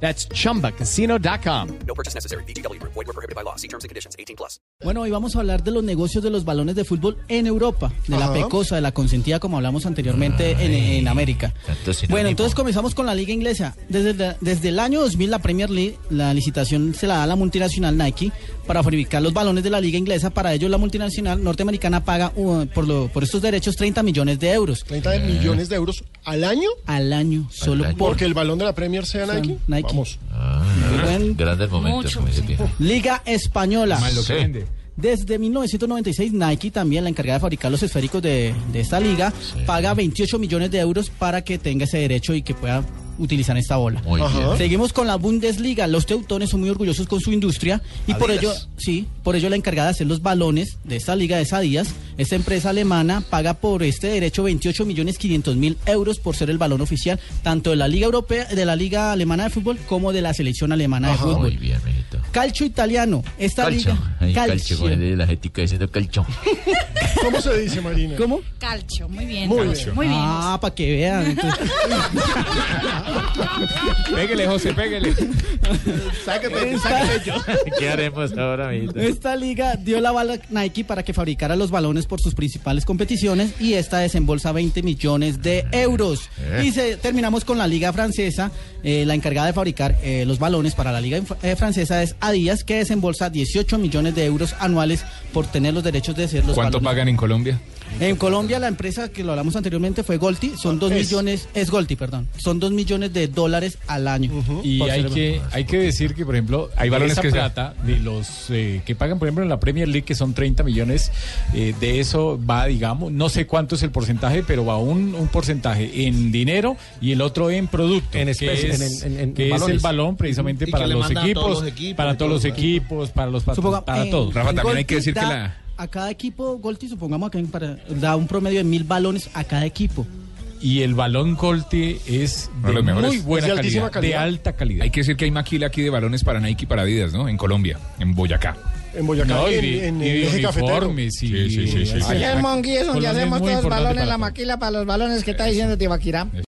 That's chumbacasino.com. No purchase necessary. BGW. Void were prohibited by law. See terms and conditions. 18 plus. Bueno, hoy vamos a hablar de los negocios de los balones de fútbol en Europa, de la pecosa, de la consentida, como hablamos anteriormente en, en América. Bueno, entonces comenzamos con la liga inglesa. Desde, desde el año 2000, la Premier League, la licitación se la da a la multinacional Nike para fabricar los balones de la liga inglesa. Para ello, la multinacional norteamericana paga uh, por, lo- por estos derechos 30 millones de euros 30 de millones de euros al año al año, solo año. por porque el balón de la Premier sea Son Nike. Vamos. Ah, Buen- grandes momentos, como dice Pino. Liga Española. Sí. Desde 1996, Nike, también la encargada de fabricar los esféricos de, de esta liga, paga 28 millones de euros para que tenga ese derecho y que pueda utilizar esta bola. Muy Ajá. bien. Seguimos con la Bundesliga. Los teutones son muy orgullosos con su industria y por ello, sí, por ello la encargada de hacer los balones de esta liga es Adidas. Esta empresa alemana paga por este derecho 28 millones 500 mil euros por ser el balón oficial tanto de la liga europea, de la liga alemana de fútbol como de la selección alemana de fútbol. Muy bien. Calcio italiano. Esta Calcio. liga. Ay, Calcio. calcio, es la jetica diciendo calcio. ¿Cómo se dice, Marina? ¿Cómo? Calcio, muy bien. Muy Calcio. bien. Muy bien. Ah, para que vean. Entonces, Pégale, José, pégale. Sácate, sácate yo. ¿Qué haremos ahora, mijito? esta liga dio la bala a Nike para que fabricara los balones por sus principales competiciones y esta desembolsa 20 millones de euros. Y se, terminamos con la liga francesa. Eh, la encargada de fabricar eh, los balones para la liga eh, francesa es Adidas, que desembolsa 18 millones de euros anuales por tener los derechos de ser los ¿Cuánto pagan en Colombia? En Colombia la empresa que lo hablamos anteriormente fue Golti, son dos Es. millones, es Golti, perdón, son dos millones de dólares al año. Y hay que, hay que decir que, por ejemplo, hay balones esa que se- plata de los eh, que pagan, por ejemplo, en la Premier League, que son 30 millones, eh, de eso va, digamos, no sé cuánto es el porcentaje, pero va un, un porcentaje en dinero y el otro en producto. En que especie, es, en- en- en que es el balón precisamente Y que para los equipos, todos los equipos para todos los equipos, para los para todos. Rafa, también hay que decir que la- A cada equipo, Golti, supongamos que para, da un promedio de mil balones a cada equipo. Y el balón Colti es de muy buena Es de altísima calidad, de calidad. alta calidad. Hay que decir que hay maquila aquí de balones para Nike y para Adidas, ¿no? En Colombia, en Boyacá. En Boyacá, No, y en, en, y en uniformes y... Sí, sí, sí, sí. así. Oye, el Monguí es donde hacemos todos los balones, la maquila para los balones que está diciendo Tibaquirá.